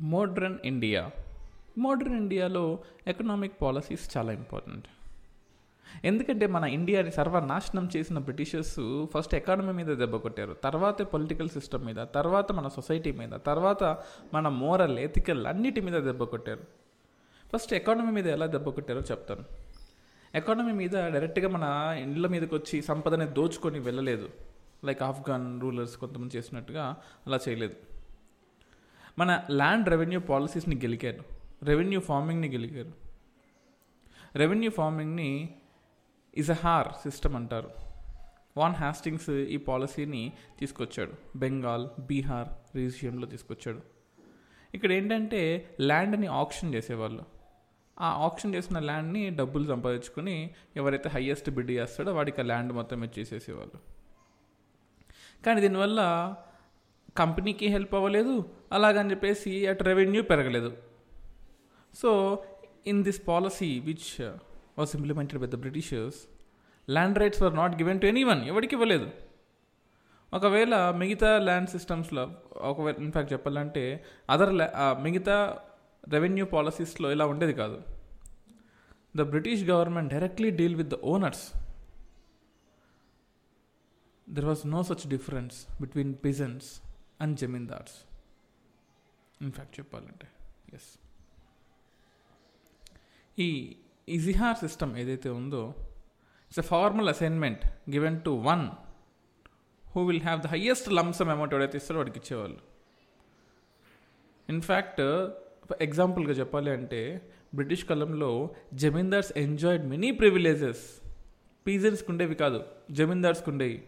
Modern India. Modern ఇండియాలో economic policies చాలా important. ఎందుకంటే మన ఇండియాని సర్వనాశనం చేసిన బ్రిటిషర్స్ ఫస్ట్ ఎకానమీ మీద దెబ్బ కొట్టారు. తర్వాత పొలిటికల్ సిస్టమ్ మీద తర్వాత మన సొసైటీ మీద తర్వాత మన మోరల్ ఎథికల్ అన్నిటి మీద దెబ్బ కొట్టారు. ఫస్ట్ ఎకానమీ మీద ఎలా దెబ్బ కొట్టారో చెప్తాను. ఎకానమీ మీద డైరెక్ట్గా మన ఇండ్ల మీదకి వచ్చి సంపదని దోచుకొని వెళ్ళలేదు. లైక్ ఆఫ్ఘన్ రూలర్స్ కొంతమంది చేసినట్టుగా అలా చేయలేదు. మన ల్యాండ్ రెవెన్యూ పాలసీస్ని గెలికారు. రెవెన్యూ ఫార్మింగ్ని గెలికారు. రెవెన్యూ ఫార్మింగ్ని ఇజహార్ సిస్టమ్ అంటారు. వాన్ హ్యాస్టింగ్స్ ఈ పాలసీని తీసుకొచ్చాడు. బెంగాల్ బీహార్ రీజియన్లో తీసుకొచ్చాడు. ఇక్కడ ఏంటంటే ల్యాండ్ని ఆప్షన్ చేసేవాళ్ళు. ఆ ఆప్షన్ చేసిన ల్యాండ్ని డబ్బులు సంపాదించుకొని ఎవరైతే హయ్యెస్ట్ బిడ్ చేస్తాడో వాడికి ఆ ల్యాండ్ మొత్తం ఇచ్చేసేసేవాళ్ళు కానీ దీనివల్ల కంపెనీకి హెల్ప్ అవ్వలేదు అలాగని చెప్పేసి అటు రెవెన్యూ పెరగలేదు. So in this policy which was implemented by the Britishers land rights were not given to any one ఎవరికి ఇవ్వలేదు. ఒకవేళ మిగతా ల్యాండ్ సిస్టమ్స్లో ఒకవేళ ఇన్ఫ్యాక్ట్ చెప్పాలంటే అదర్ uh, మిగతా రెవెన్యూ పాలసీస్లో ఇలా ఉండేది కాదు. The British government directly deal with the owners there was no such difference between peasants and zamindars in fact చెప్పాలంటే ఎస్ ఈ ఇజిహార్ సిస్టమ్ ఏదైతే ఉందో it's a formal assignment given to one who will have the highest lump sum amount ఎవడైతే ఇస్తారో వాడికి ఇచ్చేవాళ్ళు. ఇన్ఫ్యాక్ట్ ఎగ్జాంపుల్గా చెప్పాలి అంటే బ్రిటిష్ కాలంలో జమీందార్స్ ఎంజాయిడ్ మెనీ ప్రివిలేజెస్ పీజన్స్కి ఉండేవి కాదు జమీందార్స్కి ఉండేవి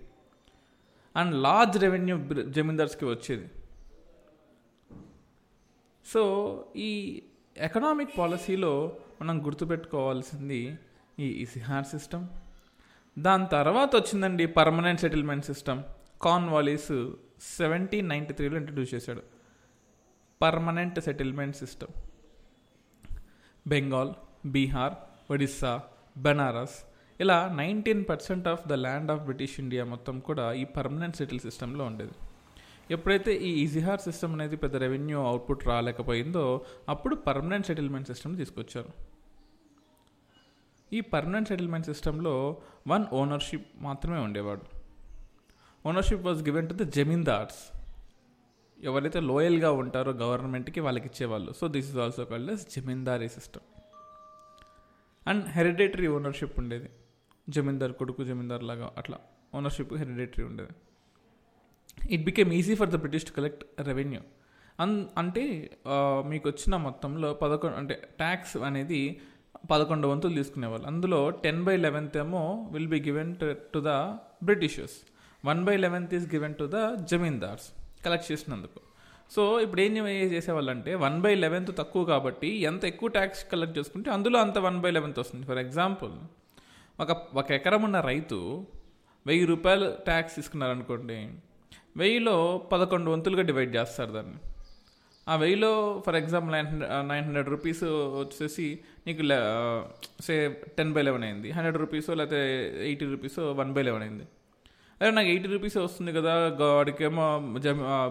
అండ్ లార్జ్ రెవెన్యూ జమీందార్స్కి వచ్చేది. సో ఈ ఎకనామిక్ పాలసీలో మనం గుర్తుపెట్టుకోవాల్సింది ఈ ఇసిహార్ సిస్టమ్. దాని తర్వాత వచ్చిందండి permanent settlement system. Cornwallis seventeen ninety త్రీలో ఇంట్రడ్యూస్ చేశాడు. Permanent settlement system. Bengal Bihar Odisha Benaras ఇలా nineteen percent of the land of British India మొత్తం కూడా ఈ పర్మనెంట్ సెటిల్ సిస్టంలో ఉండేది. ఎప్పుడైతే ఈ ఈజీహార్ సిస్టమ్ అనేది పెద్ద రెవెన్యూ అవుట్పుట్ రాలేకపోయిందో అప్పుడు పర్మనెంట్ సెటిల్మెంట్ సిస్టమ్ తీసుకొచ్చారు. ఈ పర్మనెంట్ సెటిల్మెంట్ సిస్టంలో వన్ ఓనర్షిప్ మాత్రమే ఉండేవాడు. Ownership was given to the zamindars ఎవరైతే లోయల్గా ఉంటారో గవర్నమెంట్కి వాళ్ళకి ఇచ్చేవాళ్ళు. So this is also called as zamindari system and hereditary ownership ఉండేది. జమీందార్ కొడుకు జమీందార్ లాగా అట్లా ఓనర్షిప్ హెరిడేటరీ ఉండేది. It became easy for the British to collect revenue అన్ అంటే మీకు వచ్చిన మొత్తంలో పదకొండు అంటే ట్యాక్స్ అనేది పదకొండు వంతులు తీసుకునేవాళ్ళు. అందులో టెన్ బై లెవెన్త్ ఏమో will be given to the Britishers one by eleventh is given to the zamindars collect చేసినందుకు. సో ఇప్పుడు ఏం చేసేవాళ్ళు అంటే వన్ బై లెవెన్త్ తక్కువ కాబట్టి ఎంత ఎక్కువ ట్యాక్స్ కలెక్ట్ చేసుకుంటే అందులో అంత వన్ బై లెవెన్త్ వస్తుంది. ఫర్ ఎగ్జాంపుల్ ఒక ఒక ఎకరం ఉన్న రైతు వెయ్యి రూపాయలు ట్యాక్స్ తీసుకున్నారనుకోండి వెయ్యిలో పదకొండు వంతులుగా డివైడ్ చేస్తారు దాన్ని. ఆ వెయ్యిలో for example nine hundred nine hundred rupees వచ్చేసి నీకు సే టెన్ బై లెవెన్ అయింది. హండ్రెడ్ రూపీస్ లేకపోతే eighty rupees one by eleven అయింది. అదే నాకు ఎయిటీ రూపీస్ వస్తుంది కదా వాడికేమో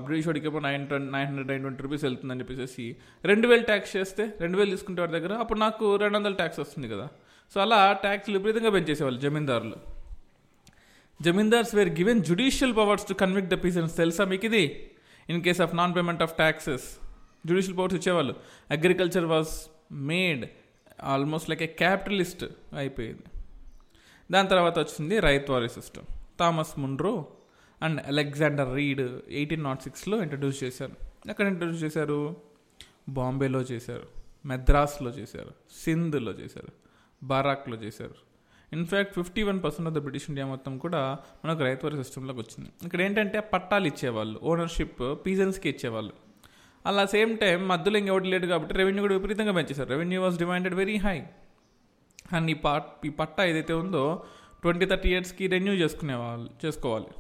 British వాడికేమో nine nine hundred nine twenty rupees వెళ్తుందని చెప్పేసి రెండు వేలు ట్యాక్స్ చేస్తే రెండు వేలు తీసుకుంటే వాడి దగ్గర అప్పుడు నాకు రెండు వందల ట్యాక్స్ వస్తుంది కదా. సో అలా ట్యాక్స్ విపరీతంగా పెంచేసేవాళ్ళు జమీందారులు. Zamindars were given judicial powers to convict the peasants తెలుసా మీకు ఇది? In case of non payment of taxes judicial powers ఇచ్చేవాళ్ళు. Agriculture was made almost like a capitalist అయిపోయింది. దాని తర్వాత వచ్చింది ryotwari system Thomas Munro and Alexander Reid eighteen nought సిక్స్లో introduce చేశారు. ఎక్కడ ఇంట్రడ్యూస్ చేశారు? బాంబేలో చేశారు. మెద్రాస్లో చేశారు. సింధ్లో చేశారు. బారాక్లో చేశారు. In fact fifty one percent of the British India మొత్తం కూడా మనకు రైతువారి సిస్టంలోకి వచ్చింది. ఇక్కడ ఏంటంటే పట్టాలు ఇచ్చేవాళ్ళు ఓనర్షిప్ పీజన్స్కి ఇచ్చేవాళ్ళు. అలా సేమ్ టైం మధ్యలో ఇంకెవటి లేదు కాబట్టి రెవెన్యూ కూడా విపరీతంగా పెంచేశారు revenue was demanded very high and ఈ పాట్ ఈ పట్టా ఏదైతే ఉందో ట్వంటీ థర్టీ ఇయర్స్కి రెన్యూ చేసుకునే వాళ్ళు చేసుకోవాలి.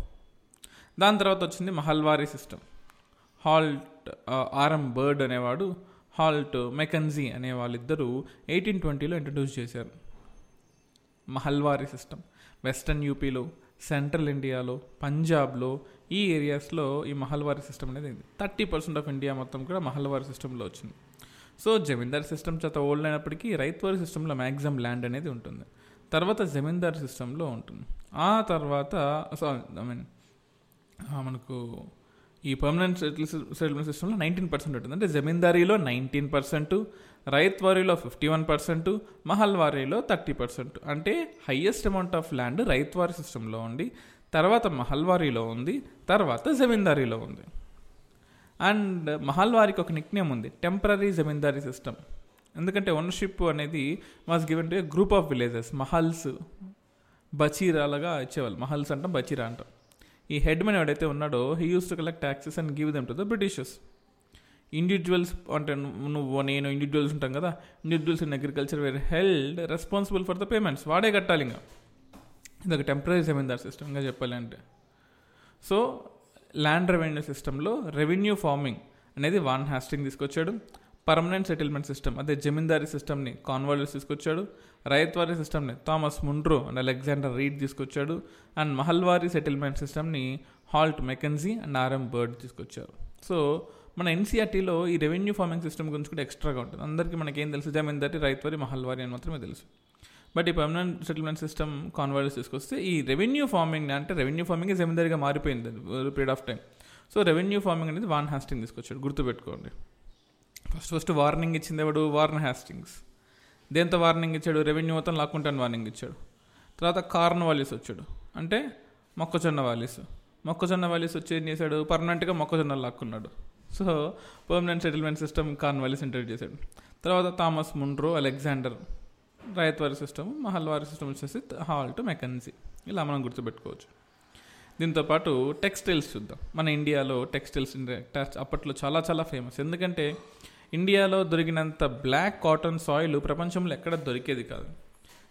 దాని తర్వాత వచ్చింది mahalwari system Holt R M Bird అనేవాడు హాల్ట్ మెకన్జీ అనే వాళ్ళిద్దరూ ఎయిటీన్ ట్వంటీలో ఇంట్రడ్యూస్ చేశారు. మహల్వారీ సిస్టమ్ వెస్టర్న్ యూపీలో సెంట్రల్ ఇండియాలో పంజాబ్లో ఈ ఏరియాస్లో ఈ మహల్వారీ సిస్టమ్ అనేది థర్టీ పర్సెంట్ ఆఫ్ ఇండియా మొత్తం కూడా మహల్వారీ సిస్టంలో వచ్చింది. సో జమీందార్ సిస్టమ్ చేత ఓల్డ్ అయినప్పటికీ రైతువారి సిస్టంలో మ్యాక్సిమం ల్యాండ్ అనేది ఉంటుంది. తర్వాత జమీందార్ సిస్టంలో ఉంటుంది. ఆ తర్వాత సో ఐ మీన్ మనకు ఈ పర్మనెంట్ సెటిల్మెంట్ సిస్టంలో నైన్టీన్ పర్సెంట్ ఉంటుంది. అంటే జమీందారీలో నైన్టీన్ పర్సెంట్ రైత్వారీలో ఫిఫ్టీ వన్ పర్సెంట్ మహల్వారీలో థర్టీ పర్సెంట్ అంటే highest amount of land ryotwari system ఉంది తర్వాత మహల్వారీలో ఉంది తర్వాత జమీందారీలో ఉంది. అండ్ మహల్వారికి ఒక నిక్నేమ్ ఉంది టెంపరీ జమీందారీ సిస్టమ్ ఎందుకంటే ఓనర్షిప్ అనేది was given to group of villages mahals బచీరాలుగా ఇచ్చేవాళ్ళు. మహల్స్ అంటాం బచీరా అంటాం. ఈ హెడ్ మెన్ ఎవడైతే ఉన్నాడో he use to collect taxes and give them to the Britishers individuals అంటే నువ్వు నేను ఇండివిజువల్స్ ఉంటాం కదా individuals in agriculture were held responsible for the payments వాడే కట్టాలి ఇంకా. ఇది ఒక టెంపరీ జమీందార్ సిస్టమ్గా చెప్పాలంటే సో ల్యాండ్ రెవెన్యూ సిస్టంలో రెవెన్యూ ఫార్మింగ్ అనేది వాన్ హ్యాస్టింగ్ తీసుకొచ్చాడు. పర్మనెంట్ సెటిల్మెంట్ సిస్టమ్ అదే జమీందారీ సిస్టమ్ని కాన్వాల్యూస్ తీసుకొచ్చాడు. రైత్వారీ సిస్టమ్ని Thomas Munro and Alexander Reid తీసుకొచ్చాడు. అండ్ మహల్వారీ సెటిల్మెంట్ సిస్టమ్ని Holt Mackenzie and R M Bird తీసుకొచ్చారు. సో మన ఎన్సీఆర్టీలో ఈ రెవెన్యూ ఫార్మింగ్ సిస్టమ్ గురించి కూడా ఎక్స్ట్రాగా ఉంటుంది. అందరికీ మనకేం తెలుసు? జమీందారీ రైత్వారీ మహల్వారి అని మాత్రమే తెలుసు. బట్ ఈ పర్మనెంట్ సెటిల్మెంట్ సిస్టమ్ కాన్వాల్యూస్ తీసుకొస్తే ఈ రెవెన్యూ ఫార్మింగ్ అంటే రెవెన్యూ ఫార్మింగ్ జమీందారిగా మారిపోయింది. Period of time so revenue farming అనేది వాన్ హాస్టింగ్ తీసుకొచ్చాడు. గుర్తుపెట్టుకోండి. ఫస్ట్ ఫస్ట్ వార్నింగ్ ఇచ్చింది ఎవడు? వార్న్ హ్యాస్టింగ్స్ దేంతో వార్నింగ్ ఇచ్చాడు? రెవెన్యూ మొత్తం లాక్కుంటాను వార్నింగ్ ఇచ్చాడు. తర్వాత కార్న్ వాలీస్ వచ్చాడు. అంటే మొక్కజొన్న వాలీస్ మొక్కజొన్న వాలీస్ వచ్చి ఏం చేశాడు? పర్మనెంట్గా మొక్కజొన్న లాక్కున్నాడు. So permanent settlement system Cornwallis introduce చేశాడు. తర్వాత Thomas Munro Alexander ryotwari system mahalwari system వచ్చేసి హాల్ టు మెకన్సీ ఇలా మనం గుర్తుపెట్టుకోవచ్చు. దీంతోపాటు టెక్స్టైల్స్ చూద్దాం. మన ఇండియాలో టెక్స్టైల్స్ అప్పట్లో చాలా చాలా ఫేమస్. ఎందుకంటే ఇండియాలో దొరికినంత బ్లాక్ కాటన్ సాయిల్ ప్రపంచంలో ఎక్కడ దొరికేది కాదు.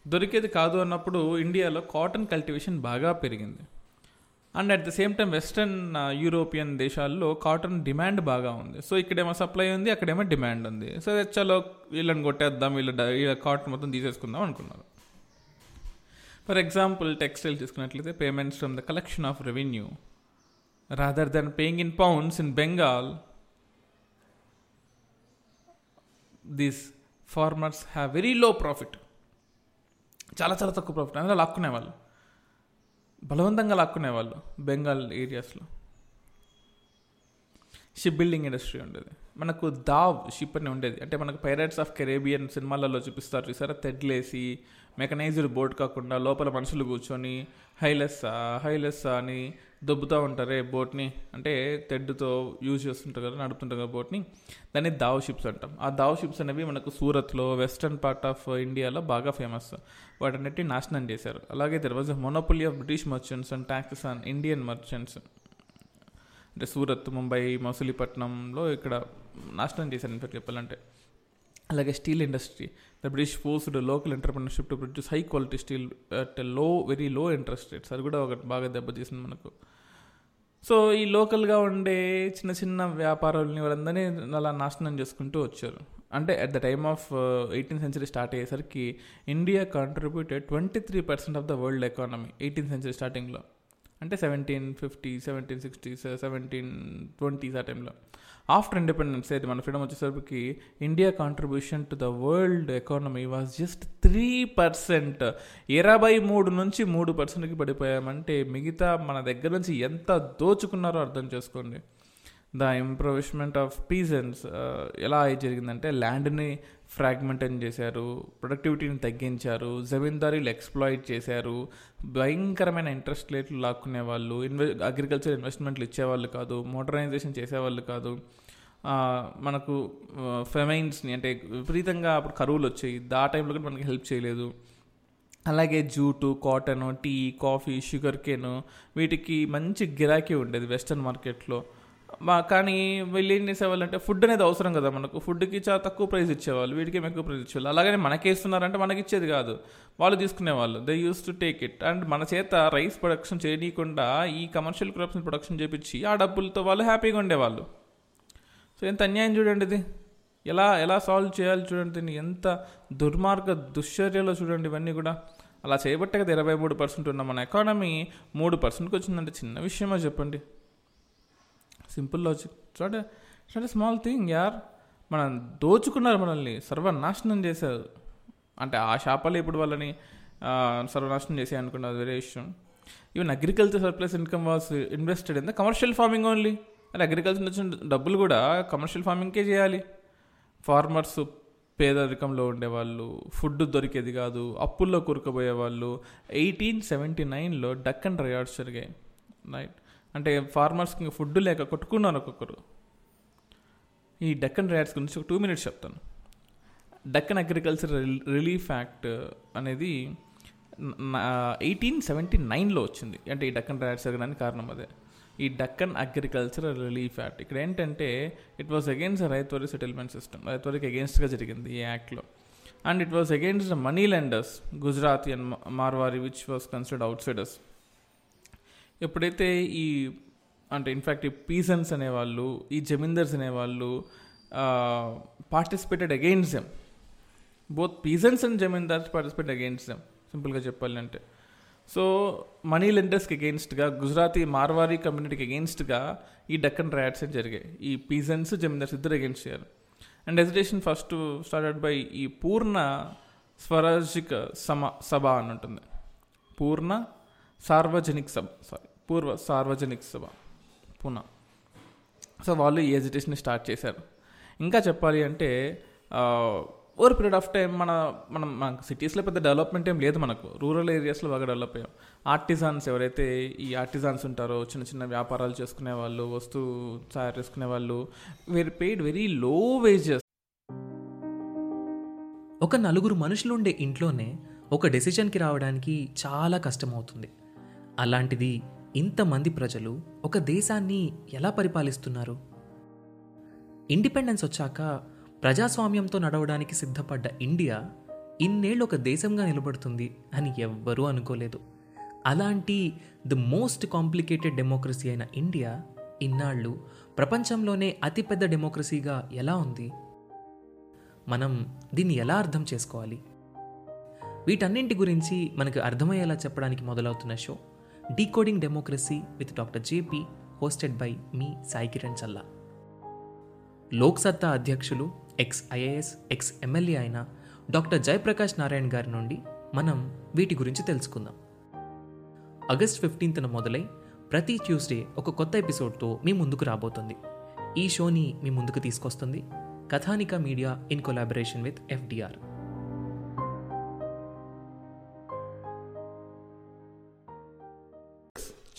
దొరికేది కాదు అన్నప్పుడు ఇండియాలో కాటన్ కల్టివేషన్ బాగా పెరిగింది. And at the same time western European దేశాల్లో కాటన్ డిమాండ్ బాగా ఉంది. సో ఇక్కడేమో సప్లై ఉంది అక్కడేమో డిమాండ్ ఉంది. సో చలో వీళ్ళని కొట్టేద్దాం వీళ్ళ వీళ్ళ కాటన్ మొత్తం తీసేసుకుందాం అనుకున్నారు. ఫర్ ఎగ్జాంపుల్ టెక్స్టైల్ తీసుకున్నట్లయితే payments from the collection of revenue. Rather than paying in pounds in Bengal these farmers have very low profit చాలా చాలా తక్కువ ప్రాఫిట్ అందులో లాక్కునేవాళ్ళు. బలవంతంగా లాక్కునేవాళ్ళు బెంగాల్ ఏరియాస్లో షిప్ బిల్డింగ్ ఇండస్ట్రీ ఉండేది. మనకు దావ్ షిప్ అని ఉండేది. అంటే మనకు పైరట్స్ ఆఫ్ కెరేబియన్ సినిమాలలో చూపిస్తారు చూసారా? తెడ్లేసి మెకనైజ్డ్ బోట్ కాకుండా లోపల మనుషులు కూర్చొని హైలెస్సా హైలెస్సా అని దొబ్బుతూ ఉంటారే. బోట్ని అంటే తెడ్డుతో యూజ్ చేస్తుంటారు కదా నడుపుతుంటారు కదా బోట్ని. దాన్ని దావ్ షిప్స్ అంటాం. ఆ దావ్ షిప్స్ అనేవి మనకు సూరత్లో వెస్టర్న్ పార్ట్ ఆఫ్ ఇండియాలో బాగా ఫేమస్. వాటన్నిటి నాశనం చేశారు. అలాగే there was monopoly of British merchants and taxes on Indian merchants అంటే సూరత్ ముంబై మసూలిపట్నంలో ఇక్కడ నాశనం చేశారు ఇన్ఫాక్ట్ చెప్పాలంటే. అలాగే steel industry. The British forced local entrepreneurship to produce high quality steel అట్లో very low interest rates. అది కూడా ఒకటి బాగా దెబ్బతీసింది మనకు. సో ఈ లోకల్గా ఉండే చిన్న చిన్న వ్యాపారాలని వాళ్ళందరినీ అలా నాశనం చేసుకుంటూ వచ్చారు. అంటే at the time of eighteen century start అయ్యేసరికి India contributed twenty three percent of the world economy eighteen century స్టార్టింగ్లో అంటే seventeen fifty seventeen sixty seventeen twenties ఆ టైంలో ఆఫ్టర్ ఇండిపెండెన్స్ అయితే మన ఫ్రీడమ్ వచ్చేసరికి India contribution to the world economy was just three percent ఇరవై మూడు నుంచి మూడు పర్సెంట్కి పడిపోయామంటే మిగతా మన దగ్గర నుంచి ఎంత దోచుకున్నారో అర్థం చేసుకోండి. ద ఇంప్రూవ్మెంట్ ఆఫ్ పీజన్స్ ఎలా జరిగిందంటే ల్యాండ్ని ఫ్రాగ్మెంటైన్ చేశారు ప్రొడక్టివిటీని తగ్గించారు జమీందారీలు ఎక్స్ప్లాయిట్ చేశారు. భయంకరమైన ఇంట్రెస్ట్ రేట్లు లాక్కునే వాళ్ళు ఇన్వె అగ్రికల్చర్ ఇన్వెస్ట్మెంట్లు ఇచ్చేవాళ్ళు కాదు మోటరైజేషన్ చేసేవాళ్ళు కాదు. మనకు ఫెమైన్స్ని అంటే విపరీతంగా అప్పుడు కరువులు వచ్చాయి. ఆ టైంలో కూడా మనకి హెల్ప్ చేయలేదు. అలాగే jute cotton tea coffee sugar cane వీటికి మంచి గిరాకీ ఉండేది వెస్టర్న్ మార్కెట్లో. మా కానీ వీళ్ళు ఏం చేసేవాళ్ళంటే ఫుడ్ అనేది అవసరం కదా మనకు. ఫుడ్కి చాలా తక్కువ ప్రైస్ ఇచ్చేవాళ్ళు వీటికి ఎక్కువ ప్రైస్ ఇచ్చేవాళ్ళు. అలాగని మనకేస్తున్నారంటే మనకి ఇచ్చేది కాదు. వాళ్ళు తీసుకునేవాళ్ళు. They use to take it and మన చేత రైస్ ప్రొడక్షన్ చేయకుండా ఈ కమర్షియల్ క్రాప్స్ని ప్రొడక్షన్ చేపించి ఆ డబ్బులతో వాళ్ళు హ్యాపీగా ఉండేవాళ్ళు. సో ఎంత అన్యాయం చూడండి ఇది. ఎలా ఎలా సాల్వ్ చేయాలి చూడండి దీన్ని. ఎంత దుర్మార్గ దుశ్చర్యలో చూడండి ఇవన్నీ కూడా. అలా చేయబట్టే కదా ఇరవై మూడు పర్సెంట్ ఉన్న మన ఎకానమీ మూడు పర్సెంట్కి వచ్చిందంటే చిన్న విషయమా చెప్పండి. Simple logic. చూడండి ఇట్స్ స్మాల్ థింగ్ యార్. మనం దోచుకున్నారు మనల్ని సర్వనాశనం చేశారు. అంటే ఆ షాపాలు ఇప్పుడు వాళ్ళని సర్వనాశనం చేసే అనుకున్నది వేరే విషయం. Even agriculture surplus income was invested in the commercial farming only అంటే అగ్రికల్చర్ వచ్చిన డబ్బులు కూడా కమర్షియల్ ఫార్మింగ్కే చేయాలి. ఫార్మర్స్ పేదరికంలో ఉండేవాళ్ళు ఫుడ్ దొరికేది కాదు అప్పుల్లో కూరుకుపోయే వాళ్ళు ఎయిటీన్ సెవెంటీ నైన్లో డక్కన్ రియార్డ్స్ జరిగాయి రైట్ అంటే ఫార్మర్స్కి ఇంకా ఫుడ్ లేక కొట్టుకున్నారు ఒక్కొక్కరు. ఈ డక్కన్ రియార్డ్స్ గురించి ఒక టూ మినిట్స్ చెప్తాను. డక్కన్ అగ్రికల్చర్ రిలీఫ్ యాక్ట్ అనేది ఎయిటీన్ సెవెంటీ నైన్లో వచ్చింది. అంటే ఈ డక్కన్ రియార్డ్స్ జరగడానికి కారణం అదే. ఈ డక్కన్ అగ్రికల్చర్ రిలీఫ్ యాక్ట్ ఇక్కడ ఏంటంటే it was against ryotwari settlement system రైతువరికి అగేన్స్ట్గా జరిగింది ఈ యాక్ట్లో and it was against money lenders Gujarati and Marwari which was considered outsiders ఎప్పుడైతే ఈ అంటే ఇన్ఫ్యాక్ట్ ఈ పీసన్స్ అనేవాళ్ళు ఈ జమీందర్స్ అనేవాళ్ళు participated against them both peasants and zamindars participate against them సింపుల్గా చెప్పాలంటే. సో మనీ లెండర్స్కి అగెయిన్స్ట్గా గుజరాతీ మార్వారీ కమ్యూనిటీకి అగెయిన్స్ట్గా ఈ డక్కన్ ర్యాట్స్ అని జరిగాయి. ఈ పీజన్స్ జమీందార్స్ ఇద్దరు against చేయారు and agitation first started by ఈ పూర్ణ స్వరాజిక సమ సభ అని ఉంటుంది. పూర్ణ సార్వజనిక సభ సారీ పూర్వ సార్వజనిక సభ పూనా. సో వాళ్ళు ఈ ఎజిటేషన్ స్టార్ట్ చేశారు. ఇంకా చెప్పాలి అంటే ఓవర్ పీరియడ్ ఆఫ్ టైం మన మనం మన సిటీస్లో పెద్ద డెవలప్మెంట్ ఏం లేదు మనకు. రూరల్ ఏరియాస్లో బాగా డెవలప్ అయ్యాం. ఆర్టిజాన్స్ ఎవరైతే ఈ ఆర్టిజాన్స్ ఉంటారో చిన్న చిన్న వ్యాపారాలు చేసుకునే వాళ్ళు వస్తువు తయారు చేసుకునే వాళ్ళు very paid very low wages ఒక నలుగురు మనుషులు ఉండే ఇంట్లోనే ఒక డెసిషన్కి రావడానికి చాలా కష్టమవుతుంది అలాంటిది ఇంతమంది ప్రజలు ఒక దేశాన్ని ఎలా పరిపాలిస్తున్నారు? ఇండిపెండెన్స్ వచ్చాక ప్రజాస్వామ్యంతో నడవడానికి సిద్ధపడ్డ ఇండియా ఇన్నేళ్ళు ఒక దేశంగా నిలబడుతుంది అని ఎవ్వరూ అనుకోలేదు. అలాంటి ది మోస్ట్ కాంప్లికేటెడ్ డెమోక్రసీ అయిన ఇండియా ఇన్నాళ్ళు ప్రపంచంలోనే అతిపెద్ద డెమోక్రసీగా ఎలా ఉంది? మనం దీన్ని ఎలా అర్థం చేసుకోవాలి? వీటన్నింటి గురించి మనకు అర్థమయ్యేలా చెప్పడానికి మొదలవుతున్న show decoding democracy with doctor JP hosted by మీ సాయి కిరణ్ చల్లా లోక్సత్తా అధ్యక్షులు ఎక్స్ ఐఏఎస్ ఎక్స్ ఎమ్మెల్యే అయిన డాక్టర్ జయప్రకాష్ నారాయణ్ గారి నుండి మనం వీటి గురించి తెలుసుకుందాం. ఆగస్ట్ ఫిఫ్టీన్త్న మొదలై ప్రతి ట్యూస్డే ఒక కొత్త ఎపిసోడ్తో మీ ముందుకు రాబోతుంది. ఈ షోని మీ ముందుకు తీసుకొస్తుంది Kathanika media in collaboration with FDR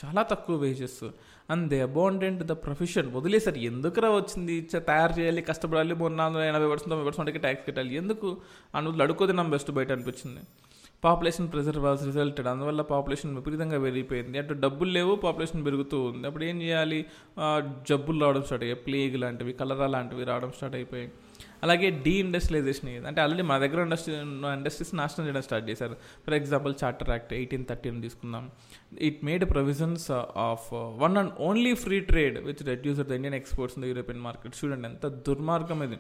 చాలా తక్కువ wages and they abandoned the profession వదిలేసారు ఎందుకురా వచ్చింది? తయారు చేయాలి కష్టపడాలి మూడు నాలుగు ఎనభై పర్సెంట్ తొంభై పర్సెంట్కి ట్యాక్స్ కట్టాలి. ఎందుకు? అందులో అడుక్కోది నా బెస్ట్ బయట అనిపించింది. Population pressure was resulted. అందువల్ల పాపులేషన్ విపరీతంగా పెరిగిపోయింది. అటు డబ్బులు లేవు పాపులేషన్ పెరుగుతూ ఉంది. అప్పుడు ఏం చేయాలి? జబ్బులు రావడం స్టార్ట్ అయ్యాయి. ప్లేగ్ లాంటివి కలరా లాంటివి రావడం స్టార్ట్ అయిపోయాయి. అలాగే డీ ఇండస్ట్రియలైజేషన్ అయ్యింది అంటే ఆల్రెడీ మా దగ్గర ఇండస్ట్రీ ఇండస్ట్రీస్ నాశనం చేయడం స్టార్ట్ చేశారు. For example charter act eighteen thirteen తీసుకుందాం. It made provisions of one and only free trade which reduce the Indian exports in the European market చూడండి ఎంత దుర్మార్గం ఇది.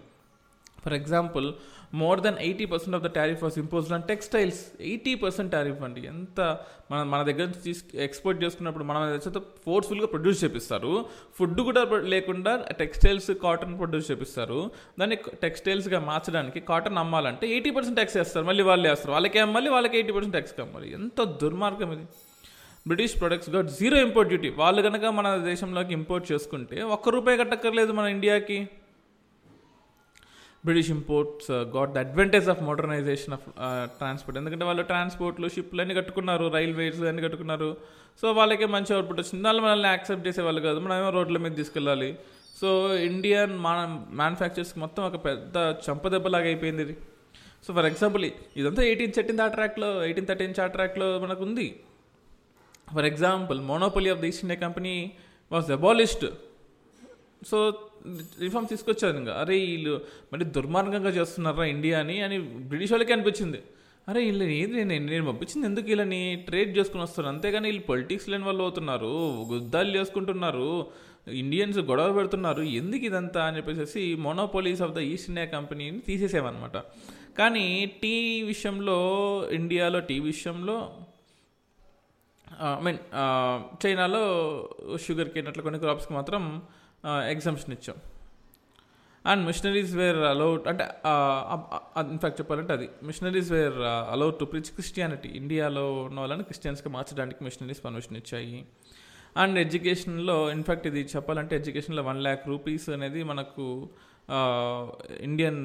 For example more than eighty percent of the tariff was imposed on textiles. Eighty percent tariff అండి. ఎంత మన మన దగ్గర నుంచి తీసు ఎక్స్పోర్ట్ చేసుకున్నప్పుడు మనం దగ్గర ఫోర్స్ఫుల్గా ప్రొడ్యూస్ చేపిస్తారు. ఫుడ్ కూడా లేకుండా టెక్స్టైల్స్ కాటన్ ప్రొడ్యూస్ చేపిస్తారు. దాన్ని టెక్స్టైల్స్గా మార్చడానికి కాటన్ అమ్మాలంటే ఎయిటీ పర్సెంట్ ట్యాక్స్ వేస్తారు. మళ్ళీ వాళ్ళు వేస్తారు. వాళ్ళకి అమ్మాలి వాళ్ళకి ఎయిటీ పర్సెంట్ ట్యాక్స్ కమ్మాలి ఎంత దుర్మార్గం ఇది. British products got zero import duty వాళ్ళు కనుక మన దేశంలోకి ఇంపోర్ట్ చేసుకుంటే ఒక్క రూపాయి కట్టక్కర్లేదు మన ఇండియాకి. British imports got the advantage of modernization of transport ఎందుకంటే వాళ్ళు ట్రాన్స్పోర్ట్లు షిప్లు అన్ని కట్టుకున్నారు రైల్వేస్ అన్ని కట్టుకున్నారు. సో వాళ్ళకే మంచి అవుట్పుట్ వచ్చింది. వాళ్ళు మనల్ని యాక్సెప్ట్ చేసేవాళ్ళు కాదు. మనం ఏమో రోడ్ల మీద తీసుకెళ్ళాలి. సో ఇండియన్ మా మ్యానుఫ్యాక్చర్స్కి మొత్తం ఒక పెద్ద చంపదెబ్బలాగా అయిపోయింది ఇది. సో ఫర్ ఎగ్జాంపుల్ ఇదంతా ఎయిటీన్ థర్టీన్ ఆ ట్రాక్లో ఎయిటీన్ థర్టీన్ ఆ ట్రాక్లో మనకు ఉంది. For example monopoly of the East India company was abolished so reform తీసుకొచ్చారు ఇంకా అరే వీళ్ళు మరి దుర్మార్గంగా చేస్తున్నారా ఇండియా అని అని బ్రిటిష్ వాళ్ళకి అనిపించింది. అరే వీళ్ళు ఏది నేను నేను పంపించింది ఎందుకు వీళ్ళని ట్రేడ్ చేసుకుని వస్తారు? అంతేగాని వీళ్ళు పొలిటిక్స్ లేని వాళ్ళు అవుతున్నారు గుద్దాలు చేసుకుంటున్నారు ఇండియన్స్ గొడవ పెడుతున్నారు ఎందుకు ఇదంతా అని చెప్పేసి monopolies of the East India కంపెనీని తీసేసామన్నమాట కానీ టీ విషయంలో ఇండియాలో టీ విషయంలో ఐ మీన్ చైనాలో షుగర్ కేన్ అట్లా కొన్ని క్రాప్స్కి మాత్రం ఎగ్జామ్షన్ ఇచ్చాం. అండ్ మిషనరీస్ వేర్ అలౌడ్ అంటే ఇన్ఫాక్ట్ చెప్పాలంటే అది. Missionaries were allowed to preach Christianity ఇండియాలో ఉన్న వాళ్ళని క్రిస్టియన్స్గా మార్చడానికి మిషనరీస్ పర్మిషన్ ఇచ్చాయి. అండ్ ఎడ్యుకేషన్లో ఇన్ఫాక్ట్ ఇది చెప్పాలంటే ఎడ్యుకేషన్లో వన్ ల్యాక్ రూపీస్ అనేది మనకు ఇండియన్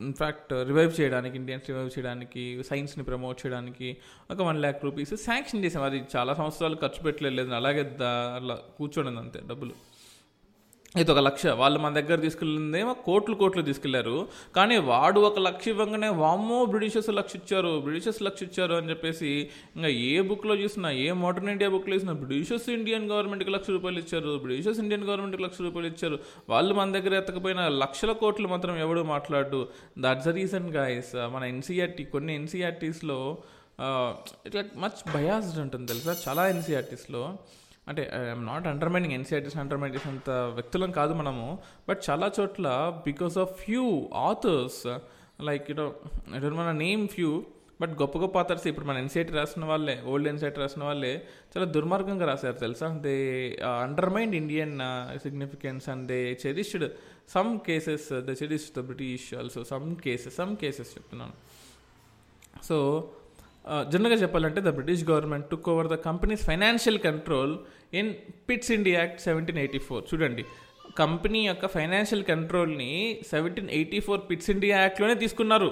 ఇన్ఫ్యాక్ట్ రివైవ్ చేయడానికి ఇండియన్స్ రివైవ్ చేయడానికి సైన్స్ని ప్రమోట్ చేయడానికి ఒక వన్ ల్యాక్ రూపీస్ శాంక్షన్ చేసాం అది చాలా సంవత్సరాలు ఖర్చు పెట్టలేదు. అలాగే దా అలా కూర్చోండి అంతే డబ్బులు. ఇది ఒక లక్ష. వాళ్ళు మన దగ్గర తీసుకెళ్ళిందేమో కోట్లు కోట్లు తీసుకెళ్ళారు. కానీ వాడు ఒక లక్ష ఇవ్వగానే వామ్మో బ్రిటిషర్స్ లక్ష ఇచ్చారు బ్రిటిషర్స్ లక్ష ఇచ్చారు అని చెప్పేసి ఇంకా ఏ బుక్లో చూసినా ఏ మోడర్న్ ఇండియా బుక్లో చూసినా బ్రిటిషర్స్ ఇండియన్ గవర్నమెంట్కి లక్ష రూపాయలు ఇచ్చారు బ్రిటిషర్స్ ఇండియన్ గవర్నమెంట్కి లక్ష రూపాయలు ఇచ్చారు. వాళ్ళు మన దగ్గర ఎత్తకపోయిన లక్షల కోట్లు మాత్రం ఎవడు మాట్లాడు. దట్స్ ద రీజన్ గాయస్ మన ఎన్సీఆర్టీ కొన్ని ఎన్సీఆర్టీస్లో ఇట్లా మచ్ బయాస్డ్ ఉంటుంది తెలుసా? చాలా ఎన్సీఆర్టీస్లో అంటే I'm not undermining NCERTs undermine అంత వ్యక్తులం కాదు మనము బట్ చాలా చోట్ల because of few authors like you know it మన నేమ్ ఫ్యూ బట్ గొప్ప గొప్ప ఆథర్స్ ఇప్పుడు మన ఎన్సీఐటీ రాసిన వాళ్ళే ఓల్డ్ ఎన్సీఐటీ రాసిన వాళ్ళే చాలా దుర్మార్గంగా రాశారు తెలుసా? They undermine Indian significance and they cherished some cases they cherish the British also some cases some cases చెప్తున్నాను. సో జనరల్గా చెప్పాలంటే the British government took over the companies financial control in Pitt's India act seventeen eighty four చూడండి company యొక్క financial కంట్రోల్ని seventeen eighty four Pitt's India యాక్ట్లోనే తీసుకున్నారు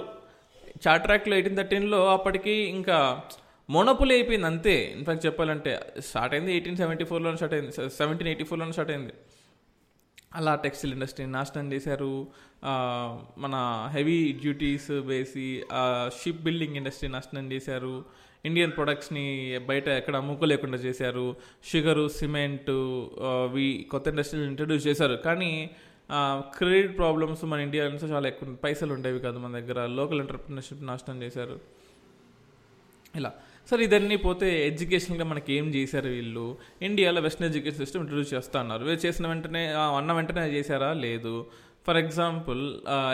charter యాక్ట్లో eighteen థర్టీన్లో అప్పటికి ఇంకా మోనోపుల్ అయిపోయింది అంతే. ఇన్ఫాక్ట్ చెప్పాలంటే స్టార్ట్ అయింది ఎయిటీన్ సెవెంటీ ఫోర్లో స్టార్ట్ అయింది సెవెంటీన్ ఎయిటీ ఫోర్లో స్టార్ట్ అయింది. అలా టెక్స్టైల్ ఇండస్ట్రీని నాశనం చేశారు. మన హెవీ డ్యూటీస్ వేసి షిప్ బిల్డింగ్ ఇండస్ట్రీ నాశనం చేశారు. ఇండియన్ ప్రొడక్ట్స్ని బయట ఎక్కడ అమ్ముకోలేకుండా చేశారు. షుగరు సిమెంటు వి కొత్త ఇండస్ట్రీలు ఇంట్రడ్యూస్ చేశారు. కానీ క్రెడిట్ ప్రాబ్లమ్స్ మన ఇండియాలో చాలా ఎక్కువ పైసలు ఉండేవి కాదు మన దగ్గర. లోకల్ ఎంటర్ప్రినర్షిప్ నాశనం చేశారు. ఇలా. సరే ఇదన్నీ పోతే ఎడ్యుకేషన్గా మనకి ఏం చేశారు వీళ్ళు? ఇండియాలో వెస్ట్రన్ ఎడ్యుకేషన్ సిస్టమ్ ఇంట్రడ్యూస్ చేస్తా అన్నారు. వీళ్ళు చేసిన వెంటనే అన్న వెంటనే చేశారా? లేదు. ఫర్ ఎగ్జాంపుల్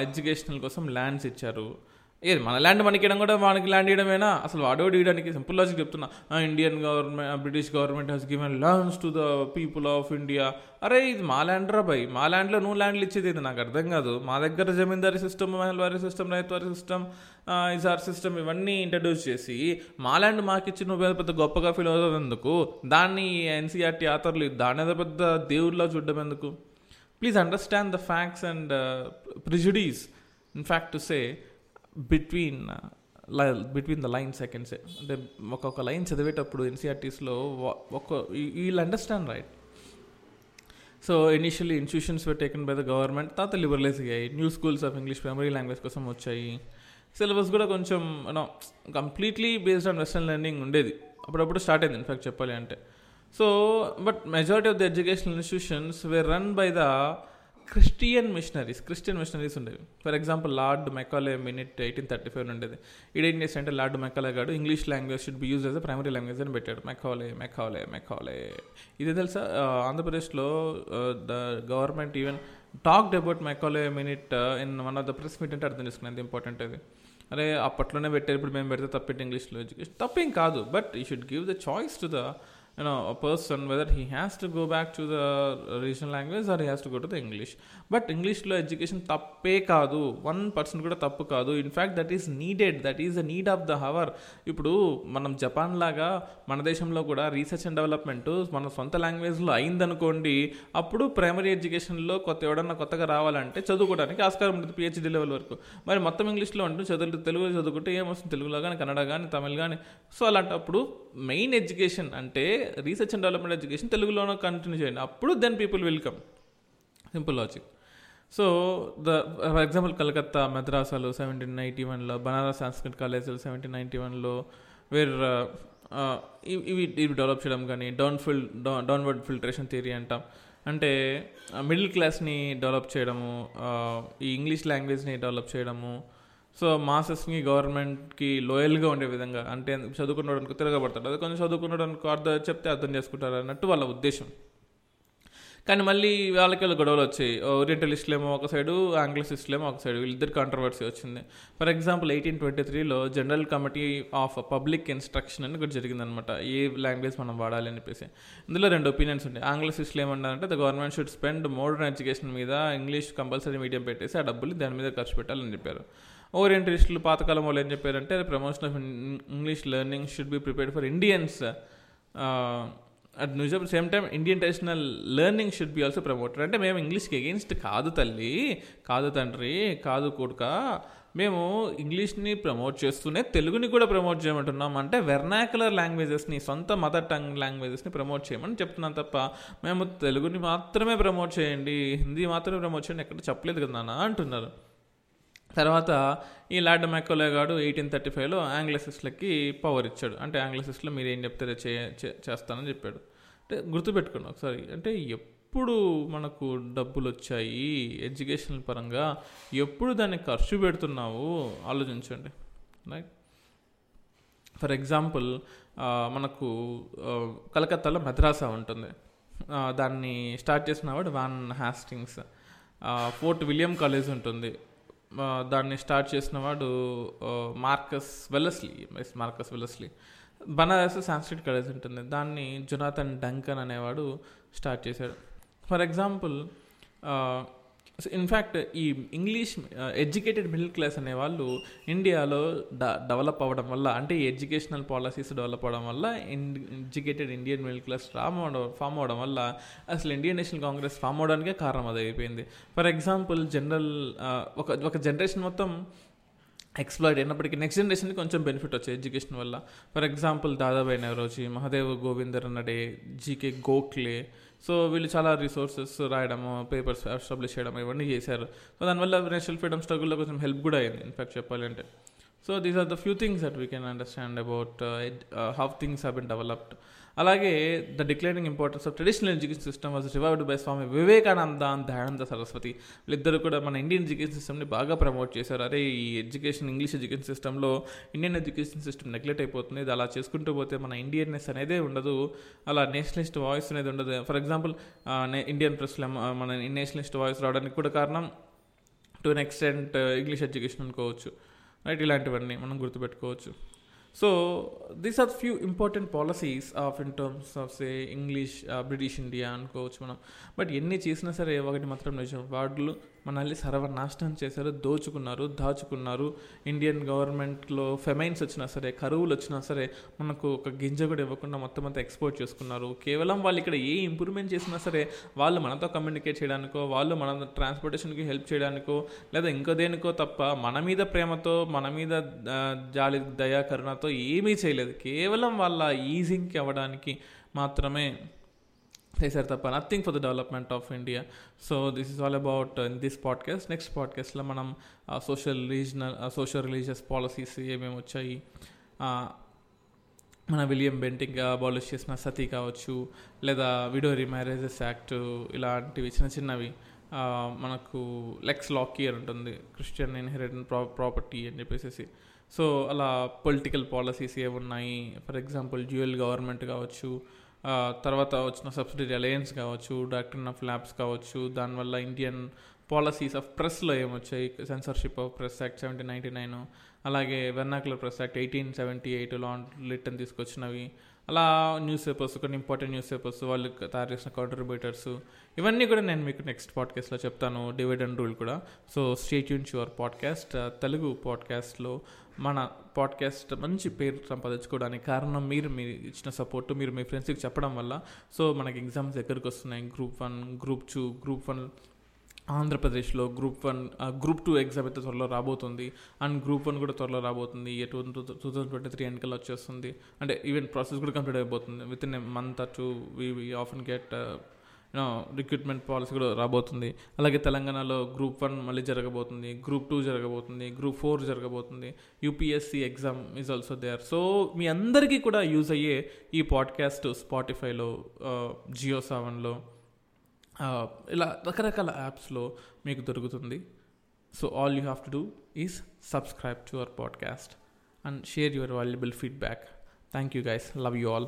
ఎడ్యుకేషనల్ కోసం ల్యాండ్స్ ఇచ్చారు. ఏది మన ల్యాండ్ మనకి ఇవ్వడం కూడా మనకి ల్యాండ్ ఇవ్వడమేనా అసలు వాడోడు ఇవ్వడానికి సింపుల్ లాజిక్ చెప్తున్నా. Indian government British government has given lands to the people of India అరే ఇది మా ల్యాండ్ రా బై. మా ల్యాండ్లో నువ్వు ల్యాండ్లు ఇచ్చేది ఇది నాకు అర్థం కాదు. మా దగ్గర zamindari system mahalwari system ryotwari system Issar system ఇవన్నీ ఇంట్రడ్యూస్ చేసి మా ల్యాండ్ మాకు ఇచ్చి నువ్వు పెద్ద గొప్పగా ఫీల్ అవుతుంది ఎందుకు దాన్ని ఎన్సీఆర్టీ ఆథర్లు దాని ఏదో పెద్ద దేవుళ్ళ చూడడం ఎందుకు? Please understand the facts and prejudice in fact to say between between the lines I can say అంటే ఒక్కొక్క లైన్ చదివేటప్పుడు ఎన్సీఆర్టీస్లో ఒక్క we'll understand right so initially institutions were taken by the government తర్వాత లిబరలైజ్ అయ్యాయి. New schools of English primary language కోసం వచ్చాయి. Syllabus కూడా కొంచెం you know completely based on western learning ఉండేది. అప్పుడప్పుడు స్టార్ట్ అయింది ఇన్ఫాక్ట్ చెప్పాలి అంటే. So but majority of the educational institutions were run by the Christian missionaries Christian missionaries ఉండేవి. For example lord Macaulay minute eighteen thirty five ఉండేది. ఈడేం చేస్తే lord Macaulay గాడు English language should be use as a primary language అని పెట్టాడు. Macaulay Macaulay Macaulay ఇది తెలుసా? ఆంధ్రప్రదేశ్లో the government even talked about Macaulay minute in one of the press meet అంటే అర్థం చేసుకునేది ఇంపార్టెంట్ అది. అరే అప్పట్లోనే పెట్టారు. ఇప్పుడు మేము పెడితే తప్పెట్టి ఇంగ్లీష్లో ఎడ్యుకేషన్ తప్పేం కాదు. But you should give the choice to the you know a person whether he has to go back to the regional language or he has to go to the english. But ఇంగ్లీష్లో education తప్పే కాదు one percent కూడా తప్పు కాదు in fact that is needed that is the need of the hour ఇప్పుడు మనం Japan లాగా మన దేశంలో కూడా రీసెర్చ్ అండ్ డెవలప్మెంట్ మన సొంత లాంగ్వేజ్లో అయిందనుకోండి అప్పుడు ప్రైమరీ ఎడ్యుకేషన్లో కొత్త ఎవడన్నా కొత్తగా రావాలంటే చదువుకోవడానికి ఆస్కారం ఉంటుంది పిహెచ్డీ లెవెల్ వరకు మరి మొత్తం ఇంగ్లీష్లో అంటూ చదువు తెలుగు చదువుకుంటే ఏమొస్తుంది తెలుగులో కానీ కన్నడ కానీ తమిళ్ కానీ సో అలాంటప్పుడు మెయిన్ ఎడ్యుకేషన్ అంటే రీసెర్చ్ అండ్ డెవలప్మెంట్ ఎడ్యుకేషన్ తెలుగులోనే కంటిన్యూ చేయండి. అప్పుడు then people welcome simple logic so the for example Calcutta మద్రాసాలు seventeen ninety వన్లో బనారస్ సాంస్క్రిట్ కాలేజీలు సెవెంటీన్ నైంటీ వన్లో వేర్ ఇవి ఇవి డెవలప్ చేయడం కానీ down fill downward filtration theory అంటాం. అంటే మిడిల్ క్లాస్ని డెవలప్ చేయడము ఈ ఇంగ్లీష్ లాంగ్వేజ్ని డెవలప్ చేయడము సో మాసెస్ని గవర్నమెంట్కి లోయల్గా ఉండే విధంగా అంటే చదువుకున్నడానికి తిరగబడతాడు. అది కొంచెం చదువుకున్నడానికి అర్థం చెప్తే అర్థం చేసుకుంటారు అన్నట్టు వాళ్ళ ఉద్దేశం. కానీ మళ్ళీ వాళ్ళకి వాళ్ళ గొడవలు వచ్చాయి. ఓరియంటలిస్టులు ఏమో ఒక సైడు ఆంగ్లసిస్టులు ఏమో ఒక సైడు వీళ్ళిద్దరు కాంట్రవర్సీ వచ్చింది. ఫర్ ఎగ్జాంపుల్ ఎయిటీన్ ట్వంటీ త్రీలో general committee of public instruction అని ఒకటి జరిగిందనమాట ఏ లాంగ్వేజ్ మనం వాడాలి అనిపేసి ఇందులో రెండు ఒపీనియన్స్ ఉంటాయి ఆంగ్లసిస్టులు ఏమన్నారంటే the government should spend modern education మీద ఇంగ్లీష్ కంపల్సరీ మీడియం పెట్టేసి ఆ డబ్బులు దాని మీద ఖర్చు పెట్టాలని చెప్పారు. ఓరియంటలిస్టులు పాతకాలం వాళ్ళు ఏం చెప్పారంటే promotion of English learning should be prepared for Indians at నిజం same time Indian traditional learning should be also promoted అంటే మేము ఇంగ్లీష్కి ఎగెయిన్స్ట్ కాదు తల్లి కాదు తండ్రి కాదు కొడుక. మేము ఇంగ్లీష్ని ప్రమోట్ చేస్తూనే తెలుగుని కూడా ప్రమోట్ చేయమంటున్నాం. అంటే వెర్నాకులర్ లాంగ్వేజెస్ని సొంత మదర్ టంగ్ లాంగ్వేజెస్ని ప్రమోట్ చేయమని చెప్తున్నాం తప్ప మేము తెలుగుని మాత్రమే ప్రమోట్ చేయండి హిందీ మాత్రమే ప్రమోట్ చేయండి ఎక్కడ చెప్పలేదు కదా అంటున్నారు. తర్వాత ఈ లార్డ్ మెక్కోలే గాడు ఎయిటీన్ థర్టీ ఫైవ్లో ఆంగ్లసిస్ట్లకి పవర్ ఇచ్చాడు. అంటే ఆంగ్లసిస్ట్లో మీరు ఏం చెప్తే చే చేస్తానని చెప్పాడు. అంటే గుర్తుపెట్టుకోండి ఒకసారి. అంటే ఎప్పుడు మనకు డబ్బులు వచ్చాయి ఎడ్యుకేషన్ పరంగా ఎప్పుడు దాన్ని ఖర్చు పెడుతున్నావు ఆలోచించండి. రైట్? ఫర్ ఎగ్జాంపుల్ మనకు కలకత్తాలో మద్రాసా ఉంటుంది. దాన్ని స్టార్ట్ చేసిన వాడు Warren Hastings. Fort William college ఉంటుంది. దాన్ని స్టార్ట్ చేసిన వాడు Marcus Wellesley yes Marcus Wellesley. Banaras Sanskrit college ఉంటుంది. దాన్ని జొనాథన్ డంకన్ అనేవాడు స్టార్ట్ చేశాడు. ఫర్ ఎగ్జాంపుల్ ఇన్ఫ్యాక్ట్ ఈ ఇంగ్లీష్ ఎడ్యుకేటెడ్ మిడిల్ క్లాస్ అనే వాళ్ళు ఇండియాలో డ డెవలప్ అవ్వడం వల్ల అంటే ఈ ఎడ్యుకేషనల్ పాలసీస్ డెవలప్ అవ్వడం వల్ల educated Indian middle class form అవడం ఫామ్ అవడం వల్ల అసలు ఇండియన్ నేషనల్ కాంగ్రెస్ ఫామ్ అవడానికే కారణం అది అయిపోయింది. ఫర్ ఎగ్జాంపుల్ జనరల్ ఒక ఒక జనరేషన్ మొత్తం ఎక్స్ప్లాయిడ్ అయినప్పటికీ నెక్స్ట్ జనరేషన్కి కొంచెం బెనిఫిట్ వచ్చాయి ఎడ్యుకేషన్ వల్ల. For example Dadabhai Naoroji Mahadev Govind Ranade GK Gokhale so వీళ్ళు చాలా రిసోర్సెస్ రాయడము పేపర్స్ ఎస్టాబ్లిష్ చేయడం ఇవన్నీ చేశారు. సో దానివల్ల నేషనల్ ఫ్రీడమ్ స్ట్రగుల్లో కొంచెం హెల్ప్ కూడా అయింది ఇన్ఫాక్ట్ చెప్పాలంటే. So these are the few things that we can understand about how things have been developed అలాగే the declining importance of traditional education system was revived by Swami Vivekananda and Dayananda Saraswati వీళ్ళిద్దరు కూడా మన Indian education సిస్టమ్ని బాగా promote చేశారు. అరే ఈ education English education సిస్టంలో ఇండియన్ ఎడ్యుకేషన్ సిస్టమ్ నెగ్లెక్ట్ అయిపోతుంది. ఇది అలా చేసుకుంటూ పోతే మన ఇండియన్నెస్ అనేదే ఉండదు. అలా నేషనలిస్ట్ వాయిస్ అనేది ఉండదు. ఫర్ ఎగ్జాంపుల్ ఇండియన్ ప్రెస్లో మన నేషనలిస్ట్ వాయిస్ రావడానికి కూడా కారణం to an extent English education అనుకోవచ్చు. రైట్? ఇలాంటివన్నీ మనం గుర్తుపెట్టుకోవచ్చు. So these are few important policies of in terms of say English British India అనుకోవచ్చు మనం. బట్ ఎన్ని చేసినా సరే ఒకటి మాత్రం నిజం. వాళ్ళు మనల్ని సర్వనాశనం చేశారు దోచుకున్నారు దాచుకున్నారు. ఇండియన్ గవర్నమెంట్లో ఫెమైన్స్ వచ్చినా సరే కరువులు వచ్చినా సరే మనకు ఒక గింజ కూడా ఇవ్వకుండా మొత్తం అంతా ఎక్స్పోర్ట్ చేసుకున్నారు. కేవలం వాళ్ళు ఇక్కడ ఏ ఇంప్రూవ్మెంట్ చేసినా సరే వాళ్ళు మనతో కమ్యూనికేట్ చేయడానికో వాళ్ళు మన ట్రాన్స్పోర్టేషన్కి హెల్ప్ చేయడానికో లేదా ఇంకో దేనికో తప్ప మన మీద ప్రేమతో మన మీద జాలి దయా కరుణతో ఏమీ చేయలేదు. కేవలం వాళ్ళ ఈజింగ్కి అవ్వడానికి మాత్రమే చేశారు తప్ప nothing for the development of India so this is all about in this podcast next పాడ్కాస్ట్లో మనం social religional social religious policies ఏమేమి వచ్చాయి? మన విలియం బెంటింగ్ అబాలిష్ చేసిన సతీ కావచ్చు లేదా విడో రీమ్యారేజెస్ యాక్ట్ ఇలాంటివి చిన్న చిన్నవి. మనకు లెక్స్ లాకియర్ ఉంటుంది క్రిస్టియన్ ఇన్హెరిటెన్ ప్రా ప్రాపర్టీ అని చెప్పేసి సో అలా పొలిటికల్ పాలసీస్ ఏమున్నాయి? ఫర్ ఎగ్జాంపుల్ డ్యూయల్ గవర్నమెంట్ కావచ్చు తర్వాత వచ్చిన సబ్సిడరీ అలయన్స్ కావచ్చు డాక్టర్ ఆఫ్ ల్యాబ్స్ కావచ్చు దానివల్ల ఇండియన్ పాలసీస్ ఆఫ్ ప్రెస్లో ఏమొచ్చాయి? Censorship of press act seventeen ninety nine అలాగే vernacular press act eighteen seventy eight lawn లిట్ అని తీసుకొచ్చినవి. అలా న్యూస్ పేపర్స్ కొన్ని ఇంపార్టెంట్ న్యూస్ పేపర్స్ వాళ్ళు తయారు చేసిన కాంట్రిబ్యూటర్స్ ఇవన్నీ కూడా నేను మీకు నెక్స్ట్ పాడ్కాస్ట్లో చెప్తాను. డివైడ్ అండ్ రూల్ కూడా. సో స్టేట్ యూన్ యువర్ పాడ్కాస్ట్ తెలుగు పాడ్కాస్ట్లో. మన పాడ్కాస్ట్ మంచి పేరు సంపాదించుకోవడానికి కారణం మీరు మీరు ఇచ్చిన సపోర్ట్ మీరు మీ ఫ్రెండ్స్కి చెప్పడం వల్ల. సో మనకి ఎగ్జామ్స్ దగ్గరికి వస్తున్నాయి? Group one group two group one ఆంధ్రప్రదేశ్లో group one group two exam అయితే త్వరలో రాబోతుంది. అండ్ గ్రూప్ వన్ కూడా త్వరలో రాబోతుంది. ఈ two two thousand twenty three ఎన్నికలు వచ్చేస్తుంది. అంటే ఈవెన్ ప్రాసెస్ కూడా కంప్లీట్ అయిపోతుంది. Within a month two we we often get recruitment policy కూడా రాబోతుంది. అలాగే తెలంగాణలో గ్రూప్ వన్ మళ్ళీ జరగబోతుంది గ్రూప్ టూ జరగబోతుంది గ్రూప్ ఫోర్ జరగబోతుంది UPSC exam is also there so మీ అందరికీ కూడా యూజ్ అయ్యే ఈ పాడ్కాస్ట్ స్పాటిఫైలో జియో సెవెన్లో ఇలా రకరకాల యాప్స్లో మీకు దొరుకుతుంది. So all you have to do is subscribe to our podcast and share your valuable feedback thank you guys love you all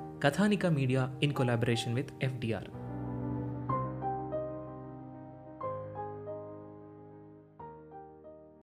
Kathanika media in collaboration with FDR